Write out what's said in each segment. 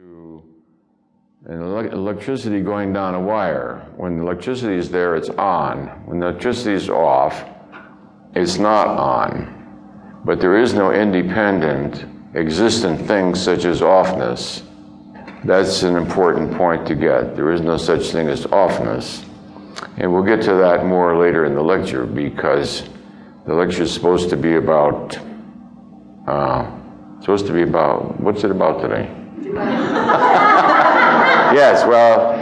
to an electricity going down a wire. When the electricity is there, it's on. When the electricity is off, it's not on. But there is no independent, existent thing such as offness. That's an important point to get. There is no such thing as offness. And we'll get to that more later in the lecture because the lecture is supposed to be about, uh, supposed to be about, what's it about today? yes, well,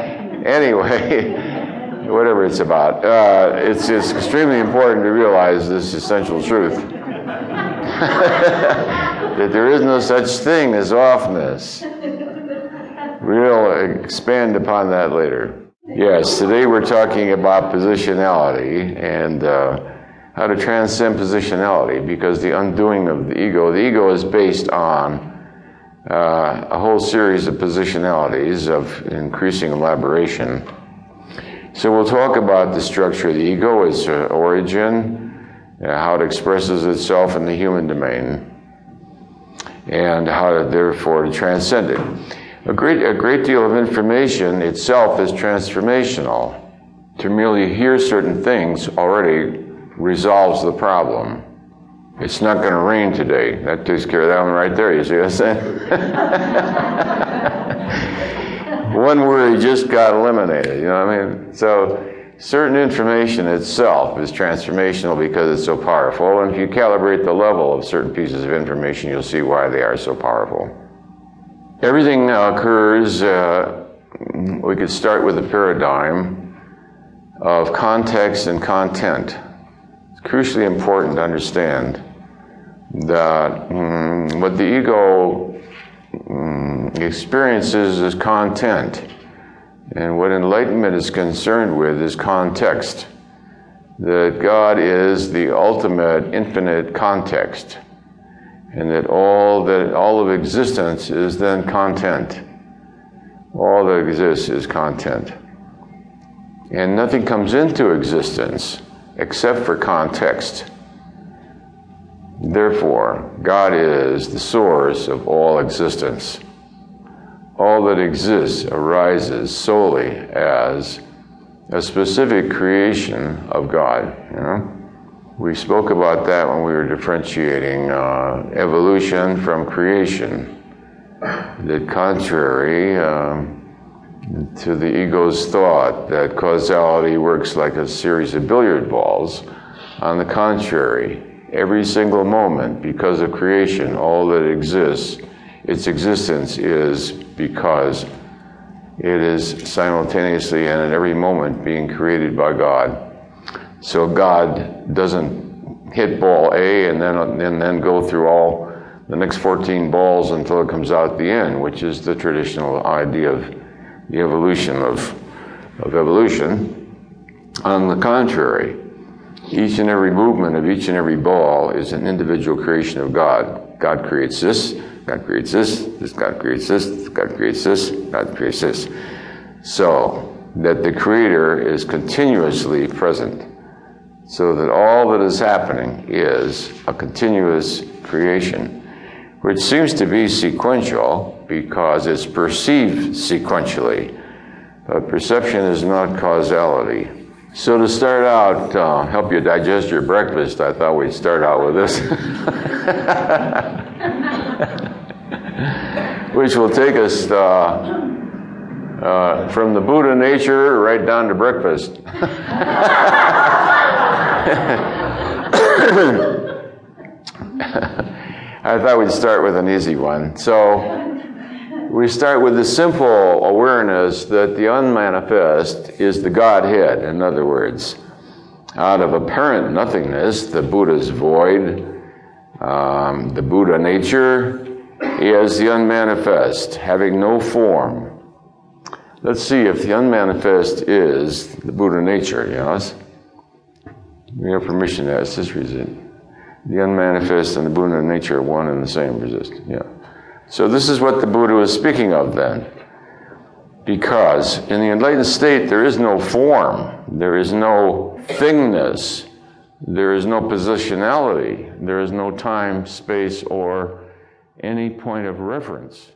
anyway, whatever it's about, uh, it's, it's extremely important to realize this essential truth that there is no such thing as offness. We'll expand upon that later. Yes, today we're talking about positionality and uh, how to transcend positionality because the undoing of the ego, the ego is based on uh, a whole series of positionalities of increasing elaboration. So we'll talk about the structure of the ego, its uh, origin, uh, how it expresses itself in the human domain, and how to therefore to transcend it. A great, a great deal of information itself is transformational. To merely hear certain things already resolves the problem. It's not going to rain today. That takes care of that one right there. You see what I'm saying? one worry just got eliminated. You know what I mean? So, certain information itself is transformational because it's so powerful. And if you calibrate the level of certain pieces of information, you'll see why they are so powerful. Everything occurs, uh, we could start with a paradigm of context and content. It's crucially important to understand that mm, what the ego mm, experiences is content, and what enlightenment is concerned with is context. That God is the ultimate infinite context, and that all that all of existence is then content. All that exists is content. And nothing comes into existence except for context. Therefore, God is the source of all existence. All that exists arises solely as a specific creation of God. You know? We spoke about that when we were differentiating uh, evolution from creation. The contrary um, to the ego's thought that causality works like a series of billiard balls. On the contrary, every single moment because of creation, all that exists, its existence is because it is simultaneously and at every moment being created by God. So God doesn't hit ball A and then and then go through all the next 14 balls until it comes out the end, which is the traditional idea of the evolution of, of evolution. On the contrary, each and every movement of each and every ball is an individual creation of God. God creates this, God creates this, this God creates this, God creates this, God creates this. So that the Creator is continuously present. So that all that is happening is a continuous creation, which seems to be sequential because it's perceived sequentially. But perception is not causality. So, to start out, uh, help you digest your breakfast, I thought we'd start out with this, which will take us uh, uh, from the Buddha nature right down to breakfast. I thought we'd start with an easy one. So, we start with the simple awareness that the unmanifest is the Godhead. In other words, out of apparent nothingness, the Buddha's void, um, the Buddha nature is the unmanifest, having no form. Let's see if the unmanifest is the Buddha nature, yes? We have permission to ask this reason. The unmanifest and the Buddha nature are one and the same resist. Yeah. So, this is what the Buddha was speaking of then. Because in the enlightened state, there is no form, there is no thingness, there is no positionality, there is no time, space, or any point of reference.